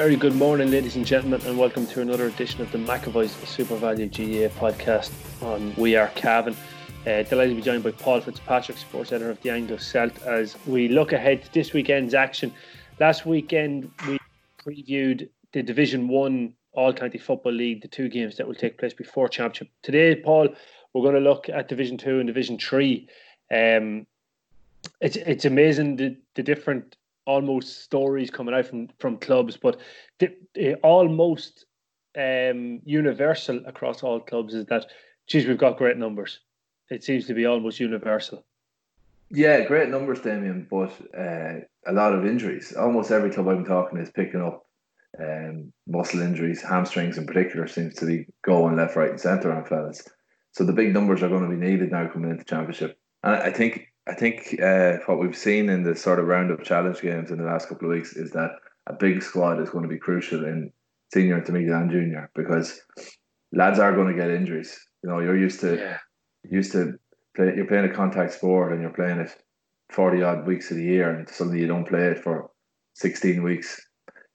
Very good morning, ladies and gentlemen, and welcome to another edition of the McAvoy's Super Value GAA podcast on We Are Cavan. Uh, delighted to be joined by Paul Fitzpatrick, sports editor of the Anglo Celt, as we look ahead to this weekend's action. Last weekend, we previewed the Division One All County Football League, the two games that will take place before Championship. Today, Paul, we're going to look at Division Two and Division Three. Um, it's it's amazing the, the different almost stories coming out from from clubs, but the, the almost um, universal across all clubs is that, geez, we've got great numbers. It seems to be almost universal. Yeah, great numbers, Damien, but uh, a lot of injuries. Almost every club I'm talking is picking up um, muscle injuries, hamstrings in particular, seems to be going left, right, and centre on fellas. So the big numbers are going to be needed now coming into championship. And I think I think uh, what we've seen in the sort of round of challenge games in the last couple of weeks is that a big squad is going to be crucial in senior, intermediate, and junior because lads are going to get injuries. You know, you're used to yeah. used to play. You're playing a contact sport and you're playing it forty odd weeks of the year, and suddenly you don't play it for sixteen weeks.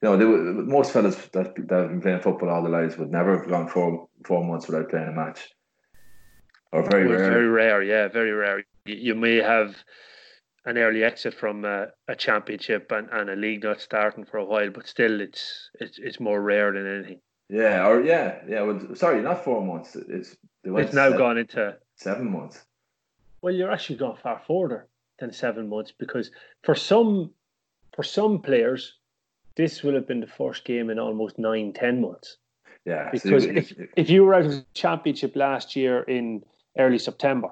You know, they, most fellas that, that have been playing football all their lives would never have gone four four months without playing a match. Or very rare. Very rare, yeah, very rare you may have an early exit from a, a, championship and, and a league not starting for a while, but still, it's it's it's more rare than anything. Yeah, or yeah, yeah. Well, sorry, not four months. It's it's now seven, gone into seven months. Well, you're actually gone far further than seven months because for some for some players, this will have been the first game in almost nine, ten months. Yeah, because so if if you were out of the championship last year in early September,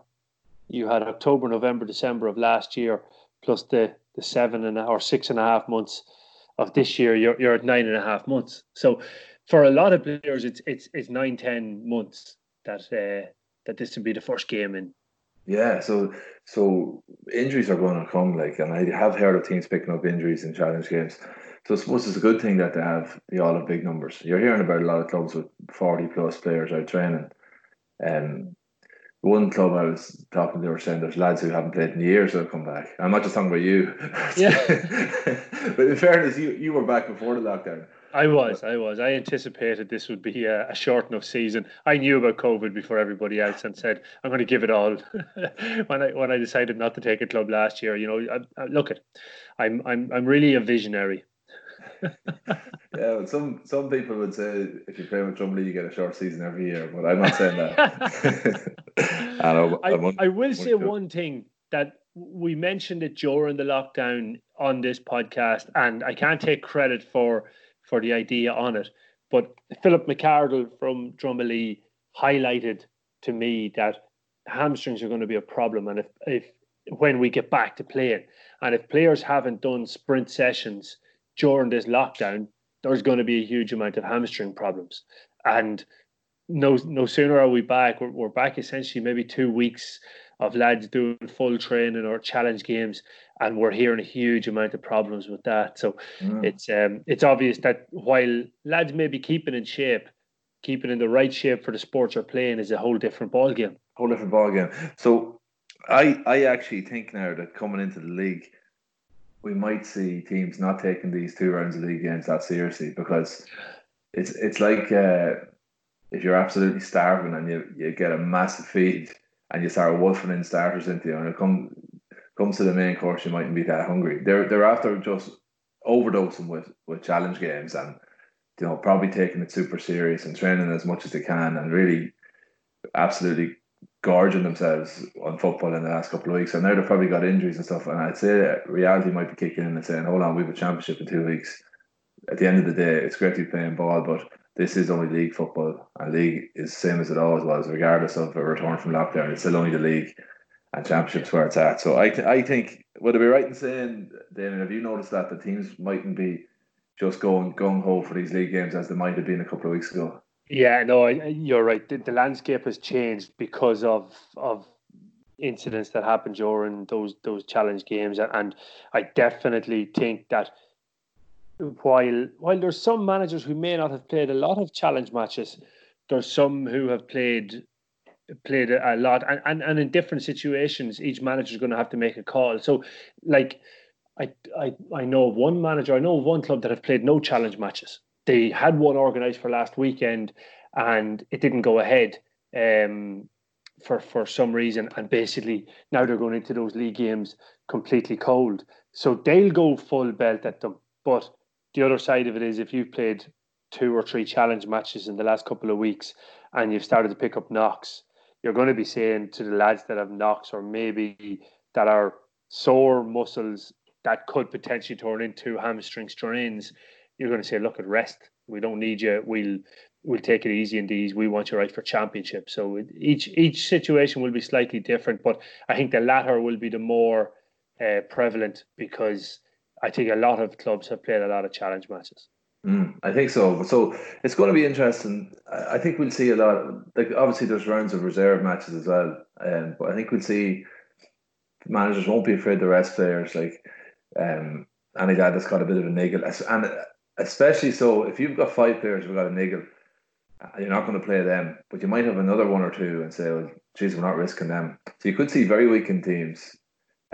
you had October, November, December of last year, plus the the seven and a, or six and a half months of this year. You're you're at nine and a half months. So for a lot of players, it's it's it's nine ten months that uh, that this would be the first game in. Yeah, so so injuries are going to come, like, and I have heard of teams picking up injuries in challenge games. So I suppose it's a good thing that they have the all of big numbers. You're hearing about a lot of clubs with forty plus players out training, um, one club I was talking to were saying there's lads who haven't played in years who have come back. I'm not just talking about you. Yeah. but in fairness, you, you were back before the lockdown. I was, I was. I anticipated this would be a, a, short enough season. I knew about COVID before everybody else and said I'm going to give it all. when I when I decided not to take a club last year, you know, I, I, look at, I'm I'm I'm really a visionary. Yeah, some some people would say if you play with Drumley, you get a short season every year, but I'm not saying that. I, I, I will say one thing that we mentioned it during the lockdown on this podcast, and I can't take credit for for the idea on it, but Philip McCardle from Drummondley highlighted to me that hamstrings are going to be a problem, and if if when we get back to playing, and if players haven't done sprint sessions during this lockdown, there's going to be a huge amount of hamstring problems. And no, no sooner are we back, we're, we're back essentially maybe two weeks of lads doing full training or challenge games, and we're hearing a huge amount of problems with that. So mm. it's um, it's obvious that while lads may be keeping in shape, keeping in the right shape for the sports they're playing is a whole different ball game. Whole different ball game. So I I actually think now that coming into the league we might see teams not taking these two rounds of league games that seriously because it's it's like uh, if you're absolutely starving and you, you get a massive feed and you start wolfing in starters into you and it comes comes to the main course you mightn't be that hungry. They're they're after just overdosing with, with challenge games and you know, probably taking it super serious and training as much as they can and really absolutely gorging themselves on football in the last couple of weeks. And now they've probably got injuries and stuff. And I'd say reality might be kicking in and saying, hold on, we have a championship in two weeks. At the end of the day, it's great to be playing ball, but this is only league football. And league is same as it always was, regardless of a return from lockdown. It's still only the league and championships where it's at. So I, th- I think, would I be right in saying, Damien, have you noticed that the teams mightn't be just going gung ho for these league games as they might have been a couple of weeks ago? Yeah, no, you're right. The, the landscape has changed because of of incidents that happened during those those challenge games, and I definitely think that while while there's some managers who may not have played a lot of challenge matches, there's some who have played played a lot, and, and, and in different situations, each manager is going to have to make a call. So, like, I I I know one manager, I know one club that have played no challenge matches they had one organised for last weekend and it didn't go ahead um, for for some reason, and basically now they're going into those league games completely cold. So they'll go full belt at them. But the other side of it is if you've played two or three challenge matches in the last couple of weeks and you've started to pick up knocks, you're going to be saying to the lads that have knocks or maybe that are sore muscles that could potentially turn into hamstring strains you're going to say, look at rest. We don't need you. We'll we'll take it easy in these. We want you right for championship. So each each situation will be slightly different, but I think the latter will be the more uh, prevalent because I think a lot of clubs have played a lot of challenge matches. Mm, I think so. So it's going to be interesting. I think we'll see a lot. Like obviously, there's rounds of reserve matches as well, um, but I think we'll see managers won't be afraid to rest players. Like um, any lad that's got a bit of a niggle, and especially so if you've got five players who've got a niggle, uh, you're not going to play them, but you might have another one or two and say, well, geez, we're not risking them. So you could see very weakened teams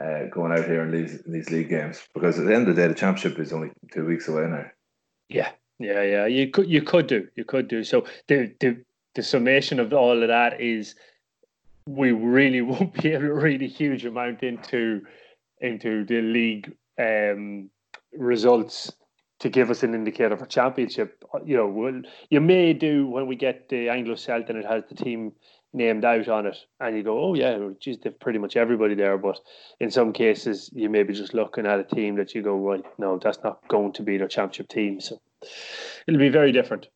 uh, going out here in these, in these league games because at the end of the day, the championship is only two weeks away now. Yeah, yeah, yeah. You could, you could do, you could do. So the the the summation of all of that is we really won't be able to read a huge amount into into the league um, results to give us an indicator for championship. You know, we'll, you may do when we get the Anglo Celt and it has the team named out on it, and you go, oh yeah, geez, they've pretty much everybody there. But in some cases, you may be just looking at a team that you go, right, no, that's not going to be their championship team. So it'll be very different.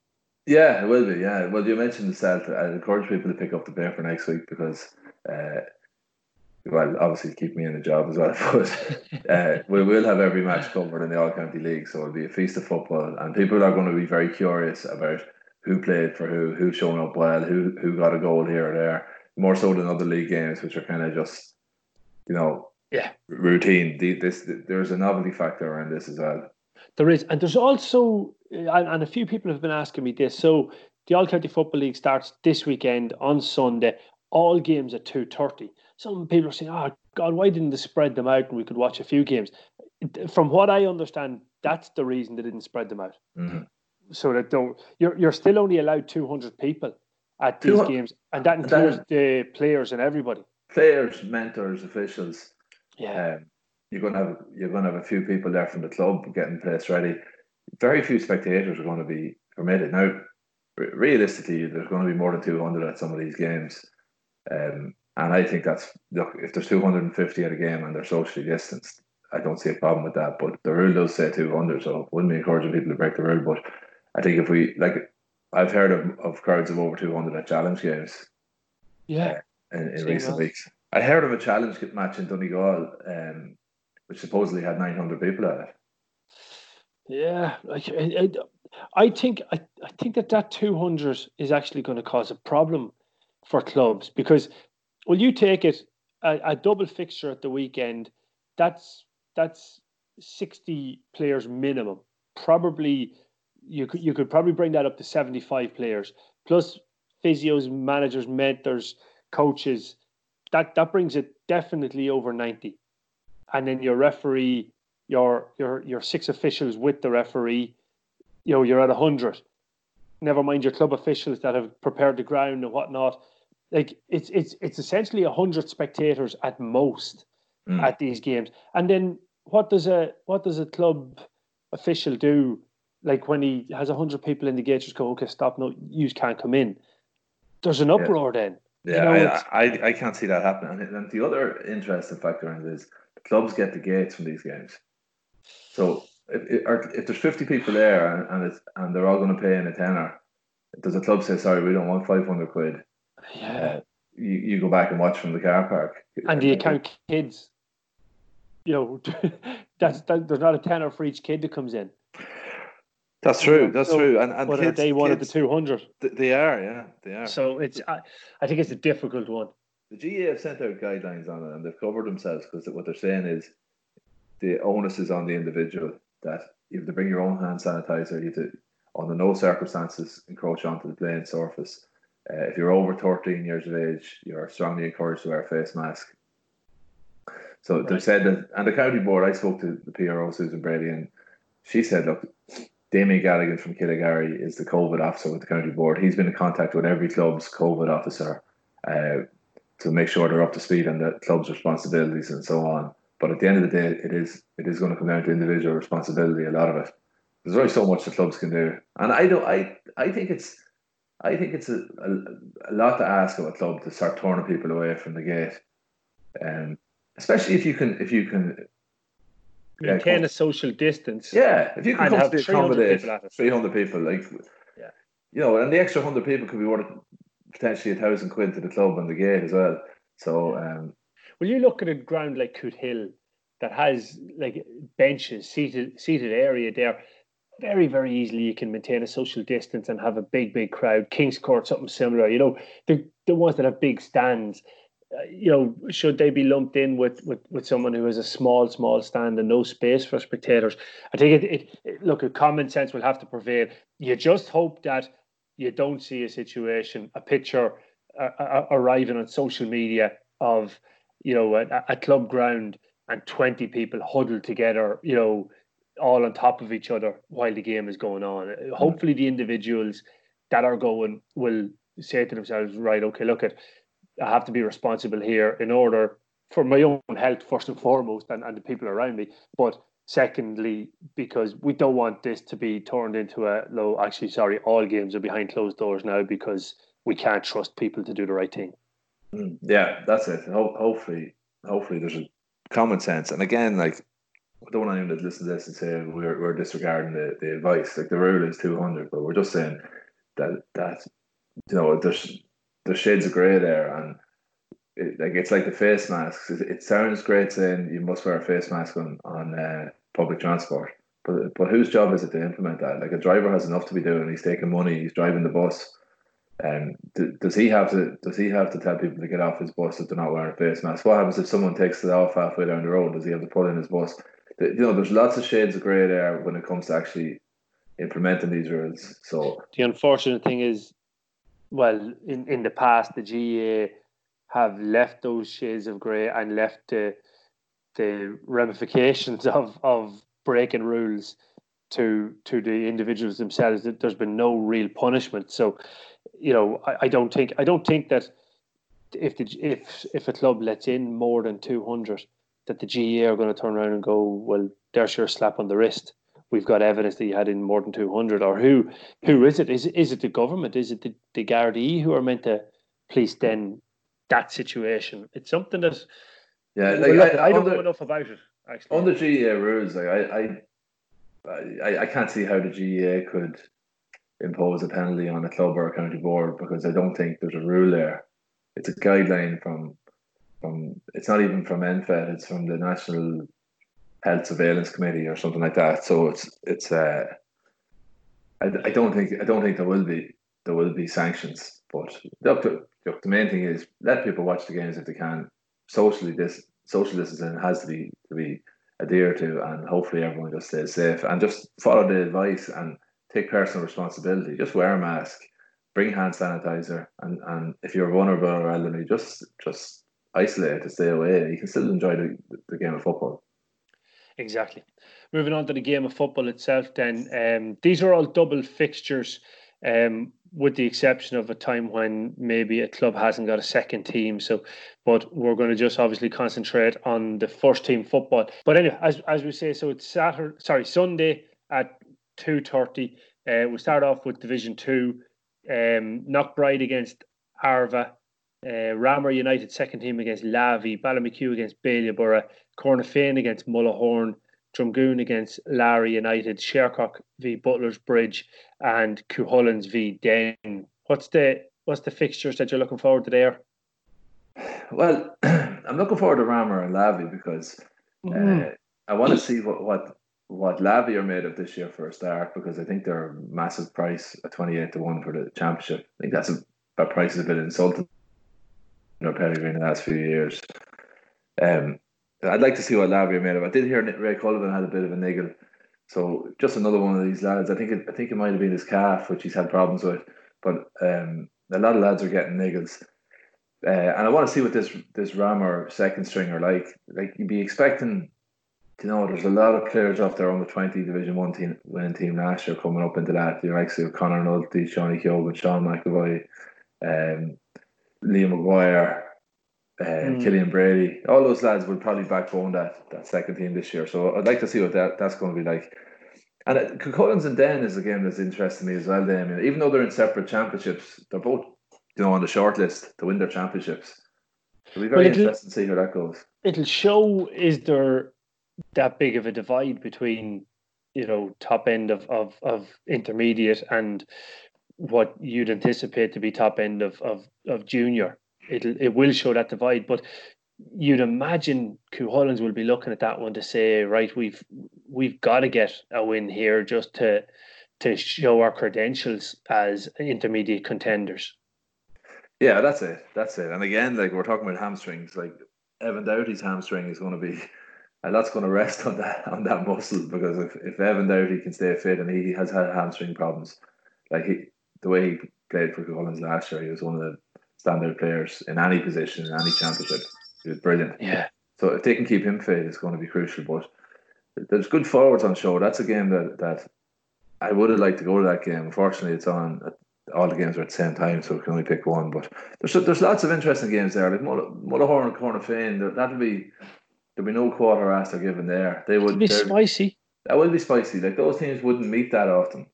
Yeah, it will be. Yeah, well, you mentioned the Celt. I encourage people to pick up the paper next week because uh, well, obviously keep me in the job as well. But uh, we will have every match covered in the All County League, so it'll be a feast of football, and people are going to be very curious about who played for who, who's shown up well, who who got a goal here or there, more so than other league games, which are kind of just, you know, yeah, routine. The, this there's a novelty factor around this as well. There is, and there's also, and, and a few people have been asking me this. So the All County Football League starts this weekend on Sunday. All games at two thirty some people are saying, "Oh God, why didn't they spread them out and we could watch a few games?" From what I understand, that's the reason they didn't spread them out. Mm-hmm. So that don't you're you're still only allowed two hundred people at these games, and that includes that, the players and everybody. Players, mentors, officials. Yeah. Um, you're gonna have you're gonna have a few people there from the club getting place ready. Very few spectators are going to be permitted now. Realistically, there's going to be more than two hundred at some of these games. Um, and I think that's look if there's 250 at a game and they're socially distanced, I don't see a problem with that. But the rule does say 200, so wouldn't be encouraging people to break the rule. But I think if we like, I've heard of, of crowds of over 200 at challenge games. Yeah, uh, in, in recent weeks, I heard of a challenge match in Donegal, um, which supposedly had 900 people at it. Yeah, like I, I think I, I think that that 200 is actually going to cause a problem for clubs because well, you take it a, a double fixture at the weekend. That's that's sixty players minimum. Probably you could you could probably bring that up to seventy five players plus physios, managers, mentors, coaches. That that brings it definitely over ninety, and then your referee, your your your six officials with the referee, you know you're at hundred. Never mind your club officials that have prepared the ground and whatnot like it's it's it's essentially hundred spectators at most mm. at these games. And then what does a what does a club official do like when he has hundred people in the gate, just go, okay, stop, no, you can't come in. There's an uproar yeah. then. Yeah, you know, I, I, I can't see that happening. And the other interesting factor in this, clubs get the gates from these games. So if, if there's 50 people there and, and it's and they're all going to pay in a tenner, does a club say, sorry, we don't want 500 quid? Yeah. You, you go back and watch from the car park. And do you count kids? You know, that's that, there's not a tenner for each kid that comes in. That's true. That's so, true. And, and but kids, they wanted the two hundred. They are, yeah, they are. So it's, I, I think it's a difficult one. The GAA have sent out guidelines on it, and they've covered themselves because what they're saying is the onus is on the individual that you have to bring your own hand sanitizer. You have to, under no circumstances, encroach onto the playing surface. Uh, if you're over 13 years of age, you're strongly encouraged to wear a face mask. So right. they've said that, and the county board, I spoke to the PRO, Susan Brady, and she said, look, Damien Galligan from Killigarry is the COVID officer with the county board. He's been in contact with every club's COVID officer uh, to make sure they're up to speed on the club's responsibilities and so on. But at the end of the day, it is it is going to come down to individual responsibility. A lot of it. There's only so much the clubs can do, and I don't. I I think it's I think it's a, a, a lot to ask of a club to start turning people away from the gate, um, especially if you can if you can maintain yeah, a social distance. Yeah, if you can come to accommodate 300 people, like, yeah. you know, and the extra 100 people could be worth potentially a thousand quid to the club and the gate as well. So, um, will you look at a ground like Cootehill that has like benches, seated seated area there? Very, very easily you can maintain a social distance and have a big, big crowd. Kings Court, something similar. You know, the the ones that have big stands you know, should they be lumped in with, with, with someone who has a small, small stand and no space for spectators? I think it, it, it look, common sense will have to prevail. You just hope that you don't see a situation, a picture uh, uh, arriving on social media of, you know, a, a club ground and 20 people huddled together, you know, all on top of each other while the game is going on. Hopefully, the individuals that are going will say to themselves, right, okay, look at I have to be responsible here in order for my own health first and foremost, and, and the people around me. But secondly, because we don't want this to be turned into a low. Actually, sorry, all games are behind closed doors now because we can't trust people to do the right thing. Mm, yeah, that's it. Ho- hopefully, hopefully there's a common sense. And again, like don't want anyone to listen to this and say we're, we're disregarding the, the advice. Like the rule is 200, but we're just saying that that you know there's there's shades of grey there, and it, like it's like the face masks. It, it, sounds great saying you must wear a face mask on on uh, public transport, but but whose job is it to implement that? Like a driver has enough to be doing. He's taking money. He's driving the bus. And um, does he have to does he have to tell people to get off his bus if they're not wearing a face mask? What happens if someone takes it off halfway down the road? Does he have to pull in his bus? You know, there's lots of shades of grey there when it comes to actually implementing these rules. So the unfortunate thing is well, in, in the past, the GAA have left those shades of grey and left the the ramifications of of breaking rules to to the individuals themselves. That There's been no real punishment. So, you know, I, I don't think I don't think that if the if if a club lets in more than two hundred, that the GAA are going to turn around and go, well, there's your slap on the wrist. We've got evidence that you had in more than 200 or who who is it? Is, is it the government? Is it the, the Gardaí who are meant to police then that situation? It's something that yeah like, I, I, don't know enough about it actually. On the GAA rules like I, I I I can't see how the GAA could impose a penalty on a club or a county board because I don't think there's a rule there. It's a guideline from from it's not even from NPHET it's from the National health surveillance committee or something like that. So it's it's uh, I, I don't think I don't think there will be there will be sanctions. But look, look, the main thing is let people watch the games if they can. Socially, this social distancing has to be to be adhered to, and hopefully everyone just stays safe and just follow the advice and take personal responsibility. Just wear a mask, bring hand sanitizer, and and if you're vulnerable or elderly, just just isolate to stay away. You can still enjoy the, the game of football. Exactly. Moving on to the game of football itself, then um, these are all double fixtures, um, with the exception of a time when maybe a club hasn't got a second team. So, but we're going to just obviously concentrate on the first team football. But anyway, as as we say, so it's Saturday, sorry, Sunday at two thirty. Uh, we start off with Division Two. Um, Knockbride against Arva. Uh, Ramor United second team against Lavey, Ballymachugh against Bailieborough, Cornafean against Mullahoran, Drumgoon against Laragh United, Shercock v Butler's Bridge, and Cuchulains v Denn. What's the what's the fixtures that you're looking forward to there? Well, I'm looking forward to Ramor and Lavey because mm. uh, I want to see what what what Lavey are made of this year for a start because I think they're a massive price at 28 to 1 for the championship. I think that's a that price is a bit insulting their pedigree in the last few years. Um, I'd like to see what Lavey made of. I did hear Ray Cullivan had a bit of a niggle. So just another one of these lads. I think it, I think it might have been his calf, which he's had problems with. But um, a lot of lads are getting niggles. Uh, and I want to see what this this Ramor second stringer like. Like you'd be expecting, you know, there's a lot of players off there on the twenty Division One team winning team last year coming up into that. You likes of Connor Nulty, Shawnee Kyogo, Sean McAvoy, um, Liam McGuire, uh, mm. Killian Brady. All those lads will probably backbone that that second team this year. So I'd like to see what that that's going to be like. And uh, Cuchulains and Denn is a game that's interesting me as well. Then, even though they're in separate championships, they're both you know, on the short list to win their championships. It'll be very well, interesting to see how that goes. It'll show is there that big of a divide between, you know, top end of, of, of intermediate and what you'd anticipate to be top end of, of, of junior. It'll it will show that divide, but you'd imagine Cuchulains will be looking at that one to say, right, we've we've got to get a win here just to to show our credentials as intermediate contenders. Yeah, that's it. That's it. And again, like we're talking about hamstrings, like Evan Doughty's hamstring is going to be a lot's going to rest on that on that muscle because if, if Evan Doughty can stay fit and he has had hamstring problems, like he the way he played for Collins last year, he was one of the standout players in any position in any championship. He was brilliant. Yeah. So if they can keep him fit, it's going to be crucial. But there's good forwards on show. That's a game that that I would have liked to go to that game. Unfortunately, it's on all the games are at the same time, so we can only pick one. But there's there's lots of interesting games there. Like Mullahoran and Cornafean, that'll be there'll be no quarter after given there. They would be spicy. That will be spicy. Like those teams wouldn't meet that often.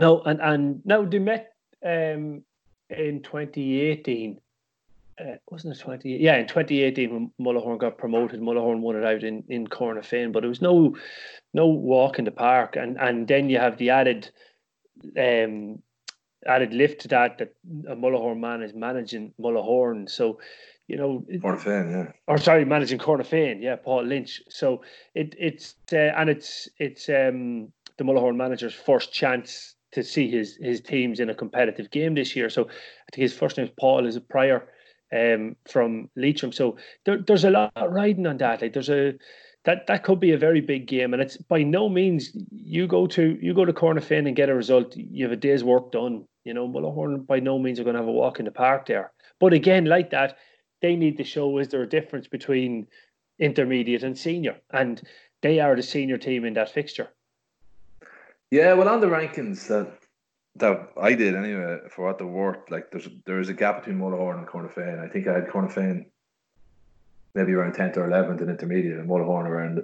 No, and and now they met um, in 2018. Uh, wasn't it 20? Yeah, in 2018 when Mullahoran got promoted, Mullahoran won it out in in Cornafean, but it was no no walk in the park, and and then you have the added um added lift to that that a Mullahoran man is managing Mullahoran. So, you know, Cornafean, yeah. Or sorry, managing Cornafean, yeah, Paul Lynch. So it it's uh, and it's it's um the Mullahoran manager's first chance to see his his teams in a competitive game this year. So I think his first name is Paul is a prior um from Leitrim. So there, there's a lot riding on that. Like there's a that that could be a very big game, and it's by no means you go to you go to Cornafean and get a result. You have a day's work done. You know, Mullahoran by no means are going to have a walk in the park there. But again, like that, they need to show is there a difference between intermediate and senior, and they are the senior team in that fixture. Yeah, well, on the rankings that that I did anyway, for what they're worth, like there's there is a gap between Mullahoran and Cornafean. I think I had Cornafean maybe around 10th or 11th in intermediate and Mullahoran around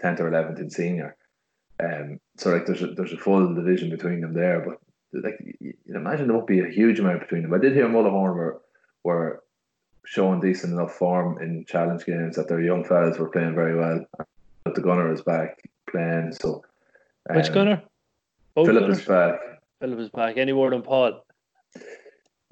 10th or 11th in senior. Um, so like there's a, there's a full division between them there, but like you imagine there won't be a huge amount between them. I did hear Mullahoran were were showing decent enough form in challenge games that their young fellas were playing very well. But the gunner is back playing. So um, which gunner? Both Philip gunners? is back. Philip is back. Any word on Paul?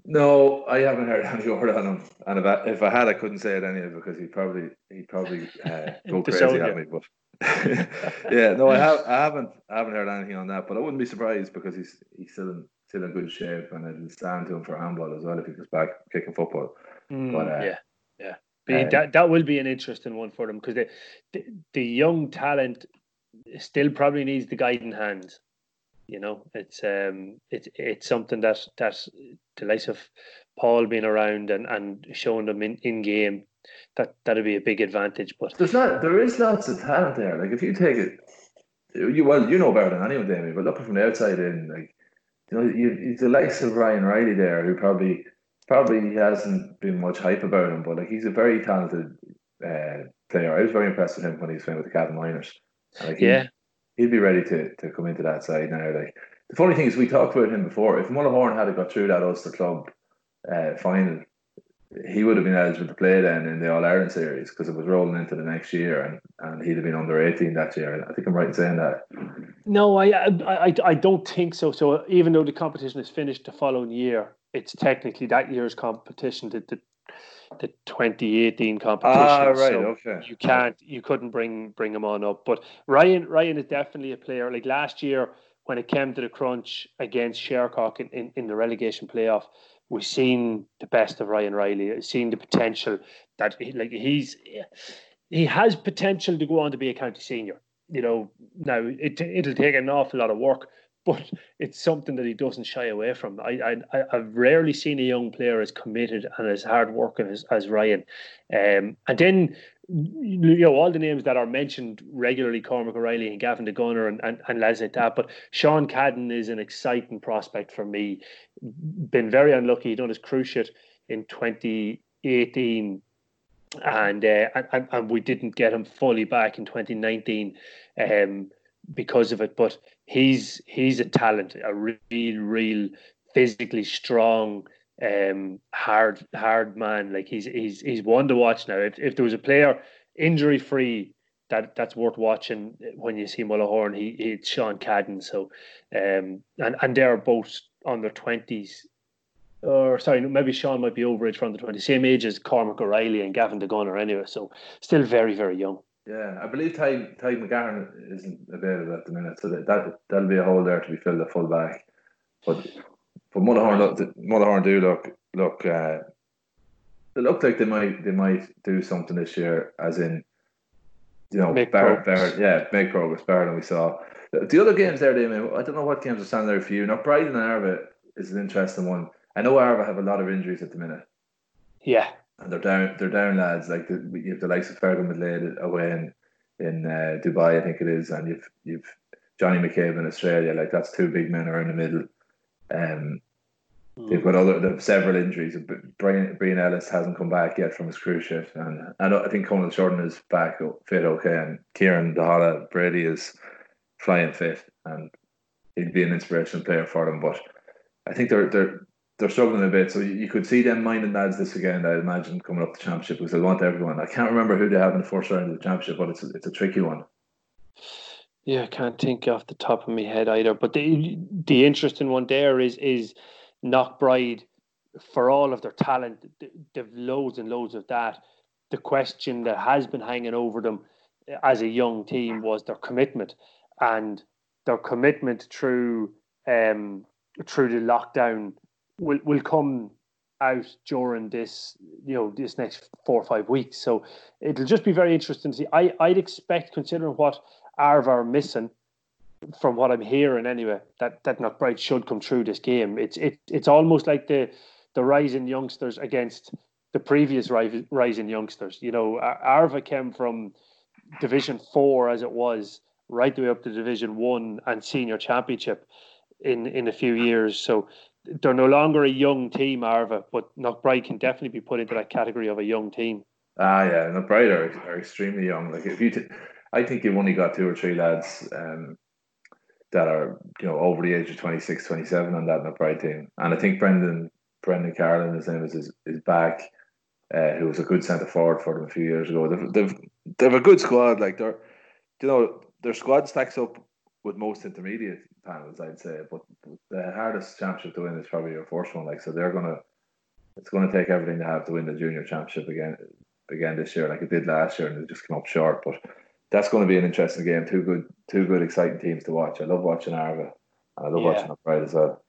No, I haven't heard any word on him, and if I, if I had, I couldn't say it anyway because he'd probably he'd probably uh, go crazy at me. But yeah, no, I have I haven't I haven't heard anything on that, but I wouldn't be surprised because he's he's still in still in good shape, and it'll stand to him for handball as well if he goes back kicking football. Mm, but uh, yeah, yeah, uh, that that will be an interesting one for them because the, the the young talent still probably needs the guiding hand. you know, it's um, it's it's something that that the likes of Paul being around and, and showing them in, in game, that that'd be a big advantage. But there's not there is lots of talent there. Like if you take it, you well you know better than anyone, Damien. But looking from the outside in, like you know, you, you the likes of Ryan Riley there, who probably probably hasn't been much hype about him, but like he's a very talented uh, player. I was very impressed with him when he was playing with the Cavan minors. Like he, yeah, he'd be ready to, to come into that side now. Like the funny thing is, we talked about him before. If Mullahoran had got through that Ulster club uh, final, he would have been eligible to play then in the All Ireland series because it was rolling into the next year, and, and he'd have been under eighteen that year. I think I'm right in saying that. No, I, I I don't think so. So even though the competition is finished the following year, it's technically that year's competition. The the, the 2018 competition. Ah, right. So okay. You can't, you couldn't bring bring him on up. But Ryan Ryan is definitely a player. Like last year when it came to the crunch against Shercock in, in, in the relegation playoff we've seen the best of Ryan Riley. We've seen the potential that he, like he's he has potential to go on to be a county senior. You know, now it it'll take an awful lot of work, but it's something that he doesn't shy away from. I I I've rarely seen a young player as committed and as hard working as, as Ryan. Um, and then you know all the names that are mentioned regularly Cormac O'Reilly and Gavin de Gunner and, and, and like that but Sean Cadden is an exciting prospect for me been very unlucky he done his cruciate in 2018 and, uh, and and we didn't get him fully back in 2019 um, because of it but he's he's a talent a real real physically strong um, hard hard man. Like he's he's he's one to watch now. If if there was a player injury free that that's worth watching when you see Mullahoran, he it's Sean Cadden. So um and and they're both on their twenties. Or sorry, maybe Sean might be over age from the twenty, same age as Cormac O'Reilly and Gavin de Gunner anyway. So still very very young. Yeah, I believe Ty Ty McGahern isn't available at the minute, so that, that that'll be a hole there to be filled at full back. But but Mullahoran, look, Mullahoran do look look. Uh, they look like they might they might do something this year, as in, you know, make Barrett, yeah, make progress better than we saw. The other games there, Damien, I don't know what games are standing there for you. Now, Brighton and Arva is an interesting one. I know Arva have a lot of injuries at the minute. Yeah, and they're down. They're down, lads. Like the, you have the likes of Fergal Midlade away in in uh, Dubai, I think it is, and you've you've Johnny McCabe in Australia. Like that's two big men around the middle. Um, They've got other they've several injuries. Brian, Brian Ellis hasn't come back yet from his cruciate, and I, I think Conal Shorten is back fit okay, and Kieran Dahala Brady is flying fit, and he'd be an inspirational player for them. But I think they're they're they're struggling a bit, so you, could see them minding lads this again, I imagine coming up the championship because they want everyone. I can't remember who they have in the first round of the championship, but it's a, it's a tricky one. Yeah, I can't think off the top of my head either. But the the interesting one there is is Knockbride for all of their talent. They've loads and loads of that. The question that has been hanging over them as a young team was their commitment and their commitment through um, through the lockdown will will come out during this you know this next four or five weeks. So it'll just be very interesting to see. I I'd expect considering what Arva are missing from what I'm hearing anyway, that that Knockbride should come through this game. It's it, it's almost like the the rising youngsters against the previous rising youngsters. You know, Arva came from Division Four as it was right the way up to Division One and Senior Championship in in a few years. So they're no longer a young team, Arva, but Knockbride can definitely be put into that category of a young team. Ah, yeah, Knockbride are, are extremely young. Like if you, t- I think you've only got two or three lads um, that are you know over the age of 26, 27 on that McBride team. And I think Brendan Brendan Carlin, his name is is, is back, uh, who was a good centre forward for them a few years ago. They've, they've they've a good squad. Like they're you know their squad stacks up with most intermediate panels, I'd say. But the hardest championship to win is probably your first one. Like so, they're gonna it's gonna take everything to have to win the junior championship again again this year, like it did last year, and they just came up short. But that's going to be an interesting game. Two good, two good, exciting teams to watch. I love watching Arva, and I love yeah. watching Pride as well.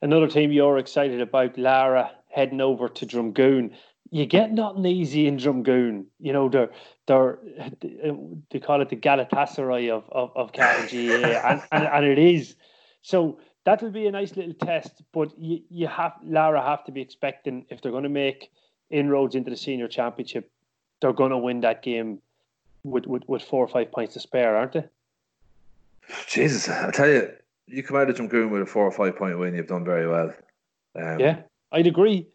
Another team you're excited about, Laragh, heading over to Drumgoon. You get nothing easy in Drumgoon. You know they're they're they call it the Galatasaray of of, of GAA, and, and and it is. So that'll be a nice little test. But you, you have Laragh have to be expecting if they're going to make inroads into the senior championship, they're going to win that game with, with, with four or five points to spare, aren't they? Jesus, I tell you, you come out of Drumgoon with a four or five point win, you've done very well. Um, yeah, I'd agree.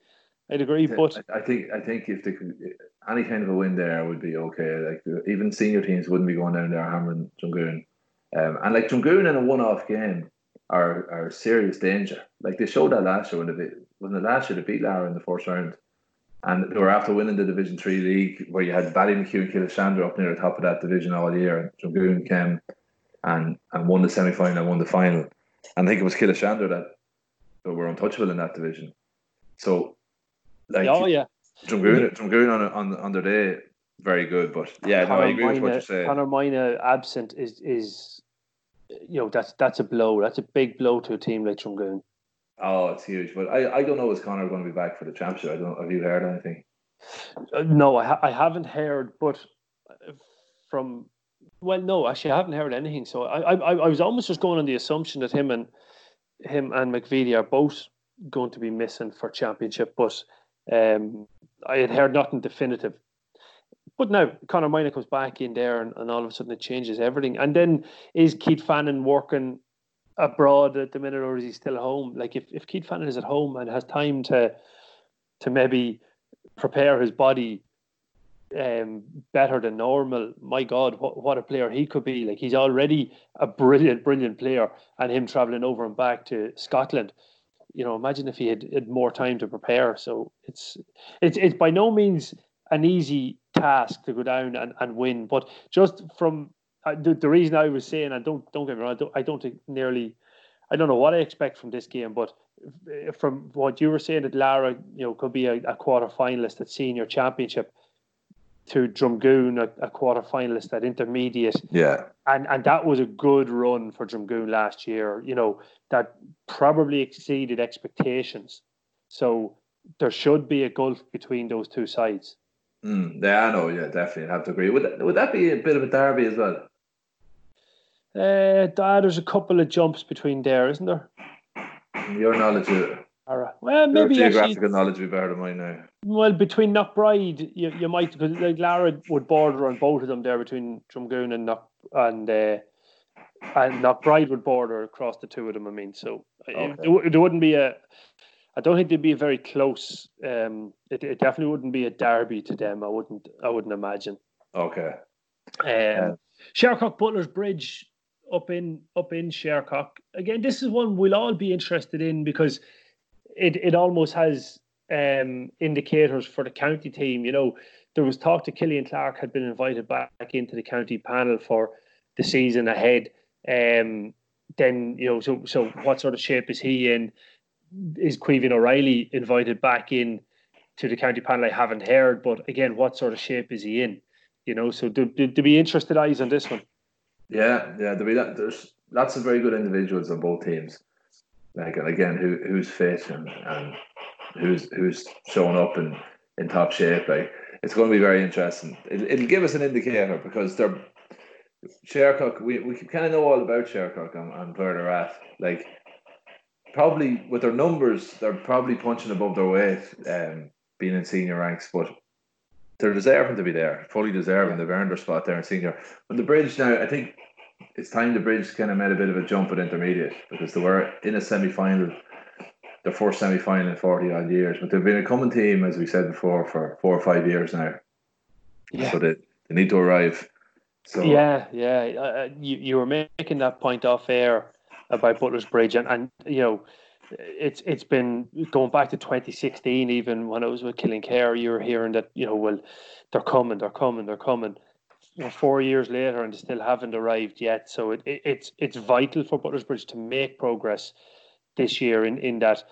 I'd agree, but I, think I think if they could, any kind of a win there would be okay. Like even senior teams wouldn't be going down there hammering Drumgoon. Um, and like Drumgoon in a one-off game are are serious danger. Like they showed that last year when they when the last year they beat Laragh in the first round, and they were after winning the Division Three league where you had Ballymachugh and Killeshandra up near the top of that division all year, and Drumgoon came and and won the semi final and won the final. And I think it was Killeshandra that, that were untouchable in that division. So, like, oh yeah, Drumgoon, Drumgoon on on on their day, very good. But yeah, no, I agree with what you're saying. Conor Moyna absent is is you know that's that's a blow. That's a big blow to a team like Drumgoon. Oh, it's huge. But I, I don't know is Conor going to be back for the championship. I don't. Have you heard anything? Uh, no, I ha- I haven't heard. But from well, no, actually, I haven't heard anything. So I, I I was almost just going on the assumption that him and him and McVitie are both going to be missing for championship. But um, I had heard nothing definitive. But now Conor Moyna comes back in there, and, and all of a sudden it changes everything. And then is Keith Fannin working abroad at the minute, or is he still home? Like if, if Keith Fannin is at home and has time to to maybe prepare his body um, better than normal, my God, what what a player he could be! Like he's already a brilliant, brilliant player, and him traveling over and back to Scotland. You know, imagine if he had, had more time to prepare. So it's it's it's by no means an easy task to go down and, and win. But just from uh, the, the reason I was saying, and don't don't get me wrong, I don't, I don't think nearly, I don't know what I expect from this game, but from what you were saying that Laragh, you know, could be a, a quarter finalist at senior championship to Drumgoon, a, a quarter finalist at intermediate. Yeah. And and that was a good run for Drumgoon last year, you know, that probably exceeded expectations. So there should be a gulf between those two sides. Mm, yeah, I know. Yeah, definitely. I have to agree. Would that, would that be a bit of a derby as well? Uh, there's a couple of jumps between there, isn't there? Your knowledge of well, maybe Your geographical actually, knowledge would be better than mine now. Well, between Knockbride, you, you might because like Laragh would border on both of them there between Drumgoon and Knock and uh, and Knockbride would border across the two of them. I mean, so okay. it, wouldn't be a I don't think they'd be very close. Um, it, it definitely wouldn't be a derby to them. I wouldn't. I wouldn't imagine. Okay. Um, yeah. Shercock Butler's Bridge up in up in Shercock again. This is one we'll all be interested in because it it almost has um, indicators for the county team. You know, there was talk that Killian Clark had been invited back into the county panel for the season ahead. Um, then you know, so so what sort of shape is he in? is Caoimhín O'Reilly invited back in to the county panel? I haven't heard, but again, what sort of shape is he in? You know, so to, to, to be interested eyes on this one. Yeah, yeah, there be that, there's lots of very good individuals on both teams. Like again, who who's fit and, and who's who's showing up in, in top shape. Like it's going to be very interesting. It, it'll give us an indicator because they're Shercock. We, we kind of know all about Shercock and, and where they're at. Like probably with their numbers, they're probably punching above their weight, um, being in senior ranks, but they're deserving to be there, fully deserving. They've earned their spot there in senior. But the bridge now, I think it's time the bridge kind of made a bit of a jump at intermediate because they were in a semi final, their first semi final in 40 odd years. But they've been a common team, as we said before, for four or five years now. Yeah. So they, they need to arrive. So Yeah, yeah. Uh, you, you were making that point off air about Butler's Bridge, and, and you know, it's it's been going back to 2016. Even when I was with Killinkere, you were hearing that you know, well, they're coming, they're coming, they're coming. four years later, and they still haven't arrived yet. So it, it, it's it's vital for Butler's Bridge to make progress this year in in that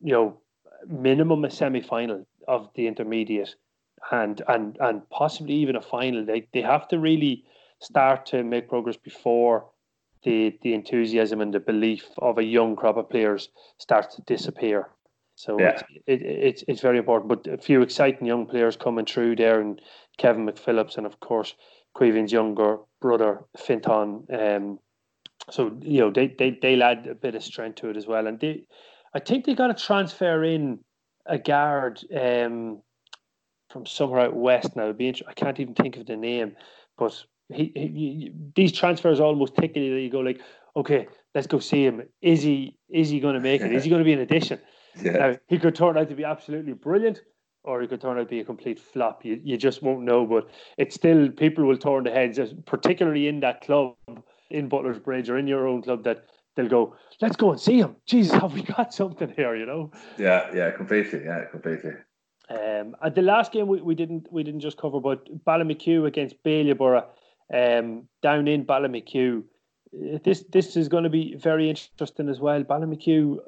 you know minimum a semi final of the intermediate and and and possibly even a final. They they have to really start to make progress before the the enthusiasm and the belief of a young crop of players starts to disappear. So yeah. it's, it, it's it's very important. But a few exciting young players coming through there, and Kevin McPhillips, and of course Caoimhín's younger brother Fintan. Um, so you know they they they'll add a bit of strength to it as well. And they, I think they got to transfer in a guard um, from somewhere out west now. Be I can't even think of the name, but he, he, these transfers almost tickle you. You go like, okay, let's go see him. Is he is he going to make it? Is he going to be an addition? Yeah. Now he could turn out to be absolutely brilliant, or he could turn out to be a complete flop. You you just won't know. But it's still people will turn their heads, particularly in that club. In Butler's Bridge or in your own club that they'll go, let's go and see him. Jesus, have we got something here? You know? Yeah, yeah, completely, yeah, completely. Um, at the last game we, we didn't we didn't just cover, but Ballymachugh against Bailieborough, um, down in Ballymachugh. Uh, this this is going to be very interesting as well. Ballymachugh, you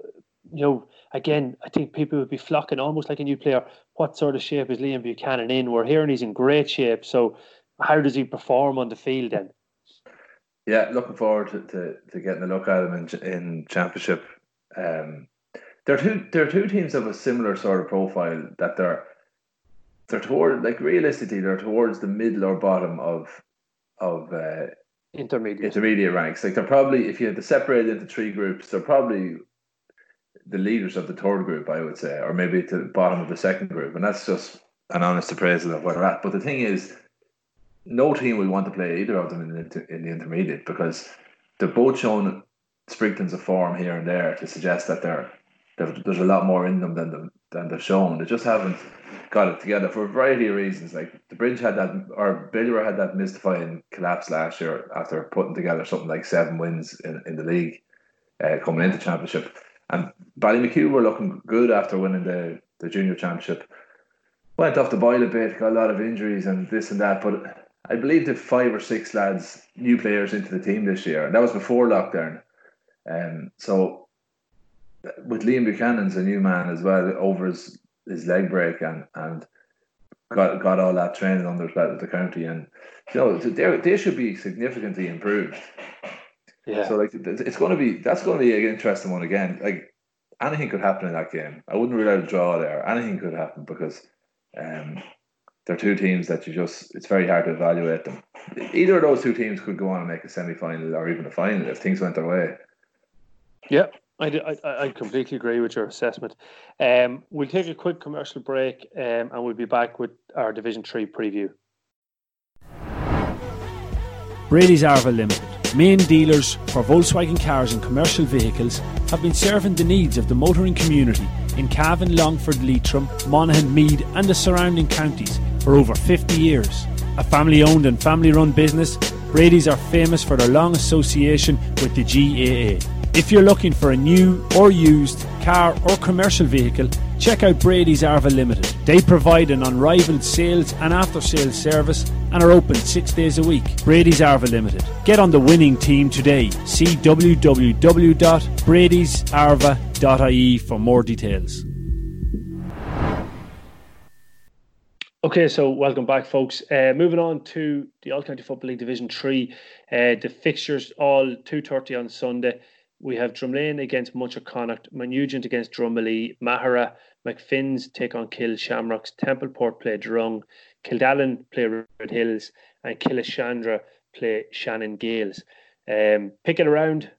know, again, I think people would be flocking almost like a new player. What sort of shape is Liam Buchanan in? We're hearing he's in great shape. So, how does he perform on the field then? Yeah, looking forward to, to, to getting a look at them in in championship. Um, there are two there are two teams of a similar sort of profile that they're they're toward like realistically they're towards the middle or bottom of of uh, intermediate intermediate ranks. Like they're probably if you had to separate into three groups, they're probably the leaders of the third group, I would say, or maybe to the bottom of the second group, and that's just an honest appraisal of where they're at. But the thing is, no team will want to play either of them in the, in the intermediate because they've both shown sprinkles of form here and there to suggest that they're there's a lot more in them than than they've shown. They just haven't got it together for a variety of reasons. Like the bridge had that, or Billyer had that mystifying collapse last year after putting together something like seven wins in, in the league uh, coming into championship. And Ballymachugh were looking good after winning the, the junior championship. Went off the boil a bit, got a lot of injuries and this and that. But I believe the five or six lads, new players into the team this year, and that was before lockdown. Um, so with Liam Buchanan's a new man as well over his, his leg break and and got got all that training under his belt at the county and you know they they should be significantly improved. Yeah. So like it's going to be that's going to be an interesting one again. Like anything could happen in that game. I wouldn't rule out a draw there. Anything could happen because um, they're two teams that you just it's very hard to evaluate them. Either of those two teams could go on and make a semi final or even a final if things went their way. Yeah, I, I, I completely agree with your assessment. Um, we'll take a quick commercial break um, and we'll be back with our Division 3 preview. Brady's Arva Limited, main dealers for Volkswagen cars and commercial vehicles, have been serving the needs of the motoring community in Cavan, Longford, Leitrim, Monaghan, Meath, and the surrounding counties for over 50 years. A family owned and family run business, Brady's are famous for their long association with the GAA. If you're looking for a new or used car or commercial vehicle, check out Brady's Arva Limited. They provide an unrivaled sales and after sales service and are open six days a week. Brady's Arva Limited. Get on the winning team today. See www.bradysarva.ie for more details. Okay, so welcome back, folks. Uh, moving on to the All County Football League Division Three, uh, the fixtures all two thirty on Sunday we have Drumlane against Munterconnaught, Manugent against Drumalee, Maghera, MacFinns take on Kill Shamrocks, Templeport play Drung, Kildallan play Red Hills, and Killeshandra play Shannon Gaels. Um, pick it around.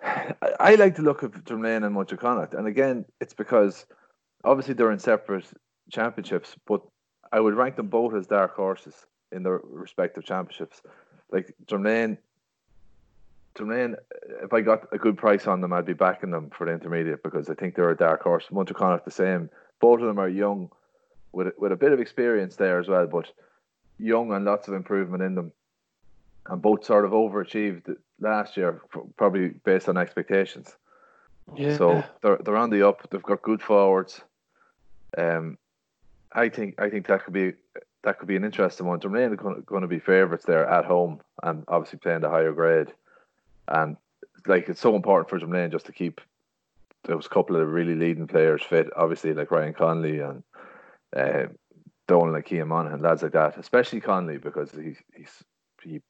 I like to look at Drumlane and Munterconnaught, and again, it's because obviously they're in separate championships, but I would rank them both as dark horses in their respective championships. Like Drumlane Tremaine, if I got a good price on them, I'd be backing them for the intermediate because I think they're a dark horse. Munterconnaught the same. Both of them are young, with with a bit of experience there as well, but young and lots of improvement in them, and both sort of overachieved last year, probably based on expectations. Yeah. So they're they're on the up. They've got good forwards. Um, I think I think that could be that could be an interesting one. Drumlane are going to be favourites there at home, and obviously playing the higher grade. And like it's so important for Drumlane just to keep those couple of really leading players fit. Obviously, like Ryan Conley and uh, Dolan like Kean Monaghan, lads like that. Especially Conley because he's he's he,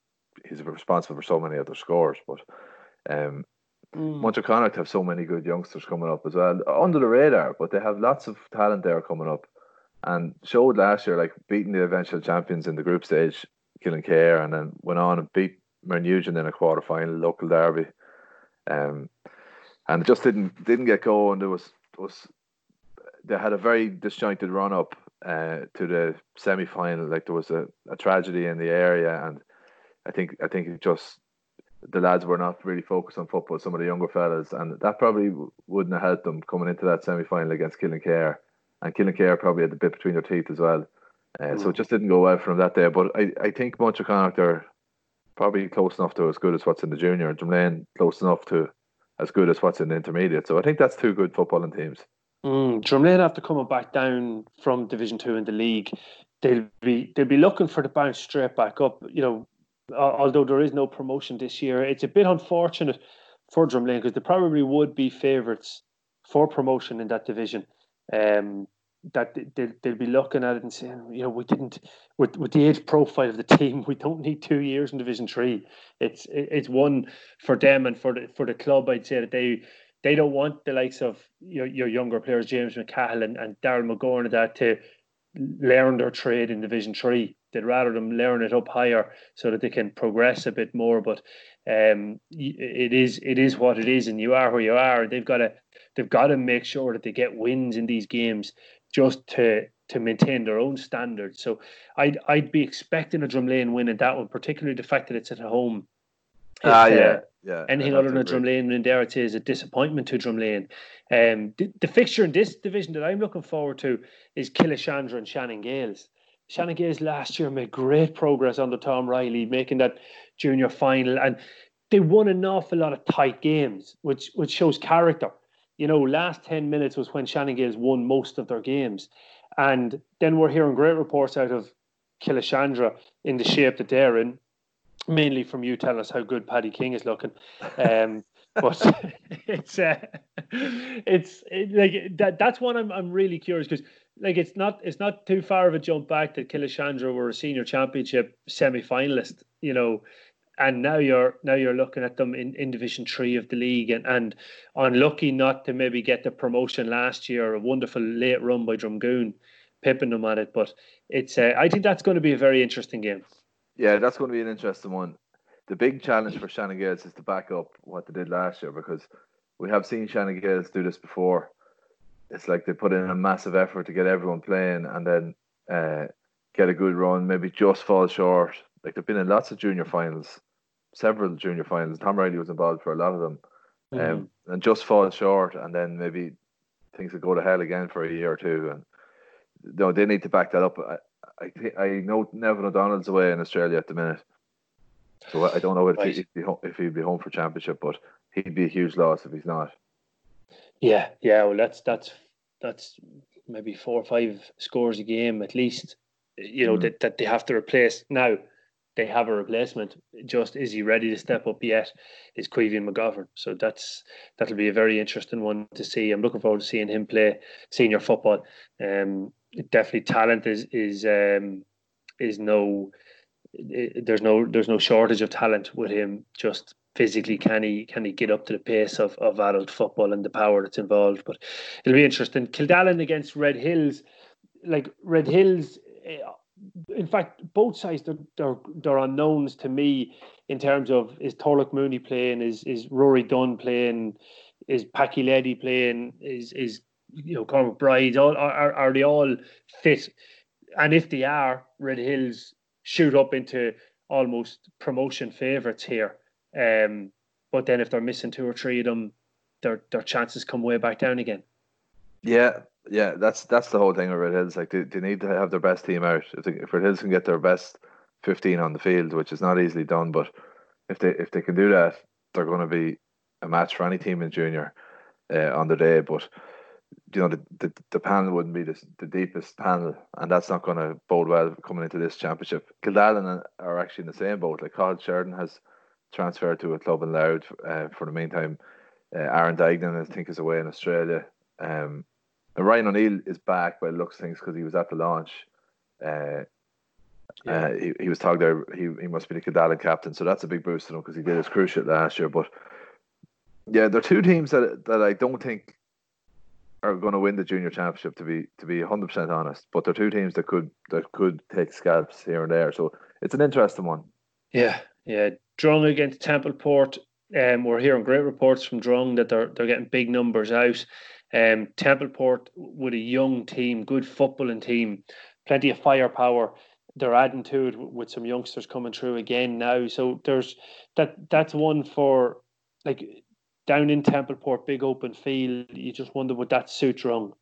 he's responsible for so many other scores. But um, mm. Munterconnaught have so many good youngsters coming up as well under the radar, but they have lots of talent there coming up. And showed last year, like beating the eventual champions in the group stage, Killinkere, and then went on and beat Nugent in a quarter final local derby. Um, and it just didn't didn't get going. There was was they had a very disjointed run up uh, to the semi final. Like there was a, a tragedy in the area, and I think I think it just the lads were not really focused on football. Some of the younger fellas, and that probably wouldn't have helped them coming into that semi final against Killinkere. And Killinkere probably had the bit between their teeth as well. Uh, mm. So it just didn't go well from that day. But I, I think Munterconnaught are probably close enough to as good as what's in the junior. Drumlane close enough to as good as what's in the intermediate. So I think that's two good footballing teams. Mm, Drumlane after coming back down from Division Two in the league, they'll be they'll be looking for the bounce straight back up. You know, although there is no promotion this year, it's a bit unfortunate for Drumlane because they probably would be favourites for promotion in that division. Um, that they'll, they'll be looking at it and saying, you know, we didn't with with the age profile of the team, we don't need two years in Division Three. It's it's one for them and for the for the club. I'd say that they they don't want the likes of your, your younger players, James McCahill and, and Daryl McGorn, that to learn their trade in Division Three. They'd rather them learn it up higher so that they can progress a bit more. But um, it is it is what it is, and you are where you are. They've got to they've got to make sure that they get wins in these games just to to maintain their own standards. So I'd I'd be expecting a Drumlane win in that one, particularly the fact that it's at home. Ah, uh, yeah, yeah. Anything other than a Drumlane in there, it is a disappointment to Drumlane. Um, the, the, fixture in this division that I'm looking forward to is Killeshandra and Shannon Gaels. Shannon Gaels last year made great progress under Tom Riley, making that junior final, and they won an awful lot of tight games, which which shows character you know, last 10 minutes was when Shannon Gaels won most of their games. And then we're hearing great reports out of Killeshandra in the shape that they're in, mainly from you telling us how good Paddy King is looking. Um, but it's uh, it's it, like that. That's one I'm I'm really curious because like it's not it's not too far of a jump back that Killeshandra were a senior championship semi finalist. You know, and now you're now you're looking at them in, in Division Three of the league, and, and unlucky not to maybe get the promotion last year. A wonderful late run by Drumgoon, pipping them at it. But it's uh, I think that's going to be a very interesting game. Yeah, that's going to be an interesting one. The big challenge for Shannon Gaels is to back up what they did last year because we have seen Shannon Gaels do this before. It's like they put in a massive effort to get everyone playing, and then uh, get a good run, maybe just fall short like they've been in lots of junior finals, several junior finals. Tom Riley was involved for a lot of them, mm-hmm. um, and just fall short, and then maybe things will go to hell again for a year or two. And no, they need to back that up. I I, I know Nevin O'Donnell's away in Australia at the minute, so I don't know if, right. he'd be home, if he'd be home for championship, but he'd be a huge loss if he's not. Yeah, yeah. Well, that's that's that's maybe four or five scores a game at least. You know mm. that that they have to replace now they have a replacement. Just is he ready to step up yet? Is Quevian McGovern? So that's that'll be a very interesting one to see. I'm looking forward to seeing him play senior football. Um, definitely talent is is um, is no there's no there's no shortage of talent with him. Just physically, can he can he get up to the pace of, of adult football and the power that's involved? But it'll be interesting. Kildallan against Red Hills, like Red Hills eh, in fact, both sides they're, they're, they're unknowns to me in terms of is Turlough Mooney playing, is is Rory Dunn playing, is Packy Leddy playing, is is you know Cormac Bride, all are, are they all fit? And if they are, Red Hills shoot up into almost promotion favourites here. Um, but then if they're missing two or three of them, their their chances come way back down again. Yeah, yeah, that's that's the whole thing with Red Hills. Like they, they need to have their best team out. If, they, if Red Hills can get their best fifteen on the field, which is not easily done, but if they if they can do that, they're going to be a match for any team in junior uh, on the day. But you know the, the, the panel wouldn't be the, the deepest panel, and that's not going to bode well coming into this championship. Kildallan are actually in the same boat. Like Carl Sheridan has transferred to a club in Louth uh, for the meantime. Uh, Aaron Dignan, I think, is away in Australia. Um, and Ryan O'Neill is back by looks things because he was at the launch. Uh, yeah. uh, he, he was talking there. He, he must be the Kildallan captain, so that's a big boost to him because he did his cruciate last year. But yeah, there are two teams that that I don't think are going to win the junior championship. To be to be hundred percent honest, but they're two teams that could that could take scalps here and there. So it's an interesting one. Yeah, yeah. Drung against Templeport. Um, we're hearing great reports from Drung that they're they're getting big numbers out. Um, Templeport with a young team, good footballing team, plenty of firepower. They're adding to it with some youngsters coming through again now. So there's that. That's one for like down in Templeport, big open field. You just wonder would that suit Drung.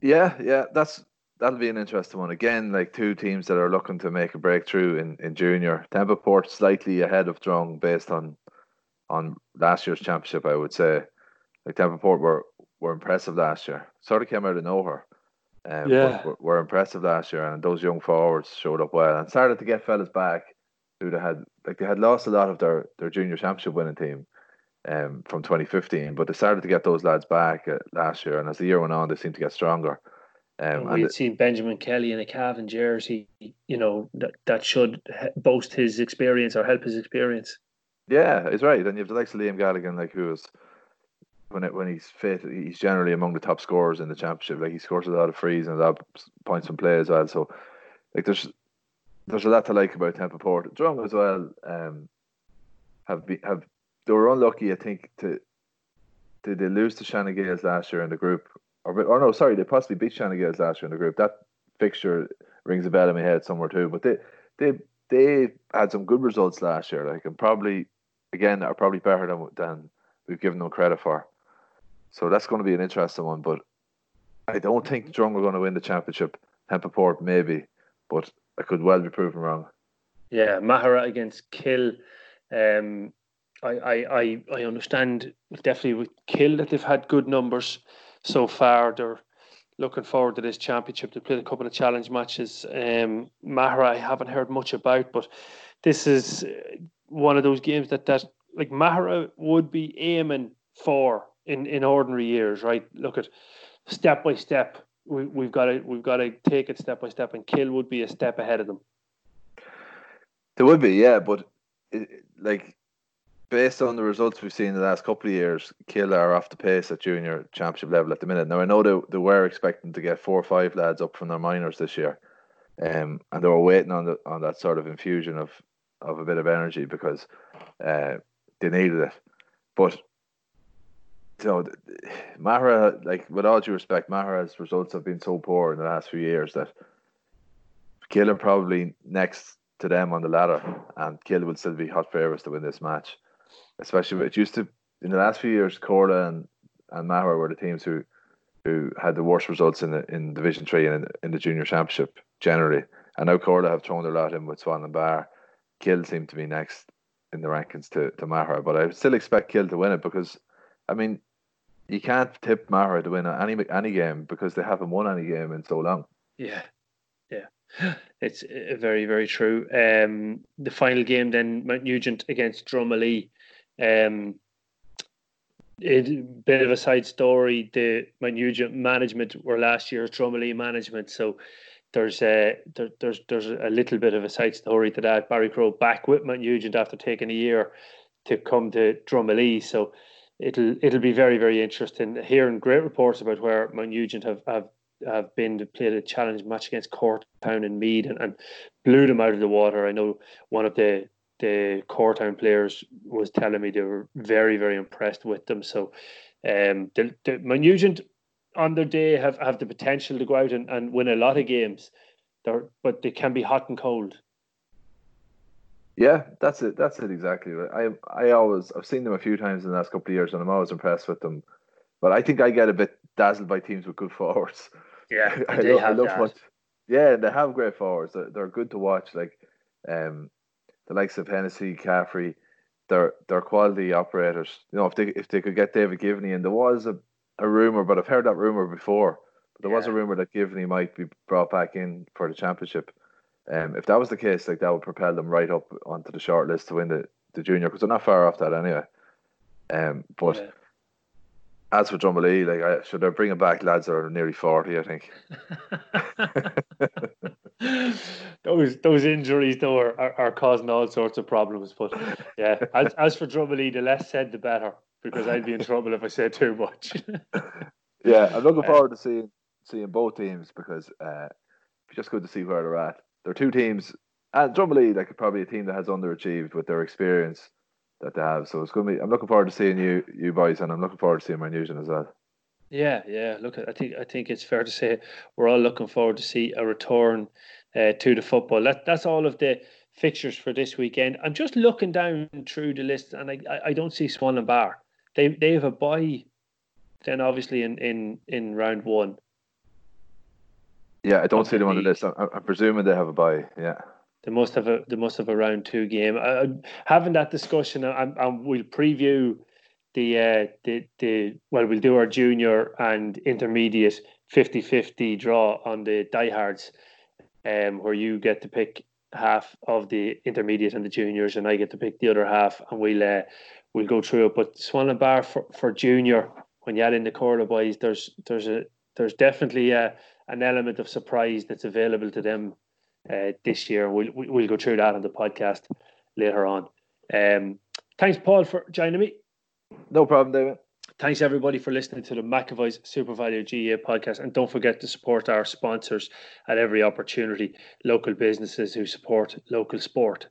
Yeah, yeah, that's that'll be an interesting one again. Like two teams that are looking to make a breakthrough in, in junior. Templeport slightly ahead of Drung based on on last year's championship. I would say, like Templeport were were impressive last year. Sort of came out of nowhere. Um, yeah, were, were impressive last year, and those young forwards showed up well and started to get fellas back who they had like they had lost a lot of their their junior championship winning team um, from 2015, but they started to get those lads back uh, last year, and as the year went on, they seemed to get stronger. Um, we had seen Benjamin Kelly in a Cavan jersey, you know, that, that should boast his experience or help his experience. Yeah, he's right. And you have the likes of Liam Gallagher, like who is when it when he's fit, he's generally among the top scorers in the championship. Like he scores a lot of frees and a lot of points from play as well. So like there's there's a lot to like about Templeport. Drung as well. Um, have be, have they were unlucky, I think, to did they lose to Shannon Gaels last year in the group? Or, or no, sorry, they possibly beat Shannon Gaels last year in the group. That fixture rings a bell in my head somewhere too. But they they they had some good results last year. Like and probably again are probably better than than we've given them credit for. So that's going to be an interesting one. But I don't think Drung are going to win the championship. Templeport maybe, but I could well be proven wrong. Yeah, Maghera against Kill. Um, I, I, I, I understand definitely with Kill that they've had good numbers so far. They're looking forward to this championship. They played a couple of challenge matches. Um, Maghera, I haven't heard much about, but this is uh, one of those games that that like Maghera would be aiming for in in ordinary years, right? Look at step by step. We, we've got to we've got to take it step by step, and Kill would be a step ahead of them. There would be, yeah, but it, like based on the results we've seen in the last couple of years, Kill are off the pace at junior championship level at the minute. Now I know they, they were expecting to get four or five lads up from their minors this year, um, and they were waiting on the on that sort of infusion of of a bit of energy because uh, they needed it. But you know, like with all due respect, Maghera's results have been so poor in the last few years that Kill are probably next to them on the ladder, and Kill will still be hot favourites to win this match especially it used to in the last few years, Corlough and and Maghera were the teams who who had the worst results in the in Division Three and in, in the Junior Championship generally. And now Corlough have thrown their lot in with Swanlinbar. Kill seem to be next in the rankings to to Maghera, but I still expect Kill to win it because, I mean, you can't tip Mara to win any any game because they haven't won any game in so long. Yeah, yeah, it's uh, very very true. Um, the final game then Mount Nugent against Drumalee. Um, it, bit of a side story. The Mount Nugent management were last year's Drumalee management, so there's a there, there's there's a little bit of a side story to that. Barry Crow back with Mount Nugent after taking a year to come to Drumalee, so it'll it'll be very very interesting hearing great reports about where Mount have have have been to play a challenge match against Town and Mead and, and blew them out of the water. I know one of the the Town players was telling me they were very, very impressed with them. So, um, the, the Nugent on their day have, have the potential to go out and, and win a lot of games. They're, but they can be hot and cold. Yeah, that's it. That's it exactly. I I always I've seen them a few times in the last couple of years, and I'm always impressed with them. But I think I get a bit dazzled by teams with good forwards. Yeah, they I have I that. yeah, they have great forwards. They're, they're good to watch. Like, um, the likes of Hennessy, Caffrey, they're they're quality operators. You know, if they if they could get David Givney, and there was a, a rumor, but I've heard that rumor before. But there yeah. was a rumor that Givney might be brought back in for the championship. Um, if that was the case, like that would propel them right up onto the short list to win the, the junior because they're not far off that anyway. Um, but yeah as for Drumalee, like I should I bring him back lads that are nearly forty, I think. those those injuries though are, are, are, causing all sorts of problems. But yeah, as as for Drumalee, the less said the better, because I'd be in trouble if I said too much. yeah, I'm looking forward to seeing seeing both teams because uh, it's just good to see where they're at. They're two teams, and Drumalee, like probably a team that has underachieved with their experience that they have. So it's going to be. I'm looking forward to seeing you, you boys, and I'm looking forward to seeing my Nugent as well. Yeah, yeah. Look, I think I think it's fair to say we're all looking forward to see a return uh, to the football. That that's all of the fixtures for this weekend. I'm just looking down through the list, and I I, I don't see Swanlinbar. They they have a bye, then obviously in in in round one. Yeah, I don't see them on the list. I'm, I'm, presuming they have a bye. Yeah. They must have a they must have a round two game. Uh, having that discussion, and, and we'll preview the uh, the the well, we'll do our junior and intermediate 50-50 draw on the diehards, um, where you get to pick half of the intermediate and the juniors, and I get to pick the other half, and we'll uh, we'll go through it. But Swanlinbar for, for junior, when you add in the Corlough boys, there's there's a there's definitely a, an element of surprise that's available to them uh, this year. We'll we'll go through that on the podcast later on. Um, thanks, Paul, for joining me. No problem, David. Thanks everybody for listening to the McAvoy's SuperValu GAA podcast, and don't forget to support our sponsors at every opportunity. Local businesses who support local sport.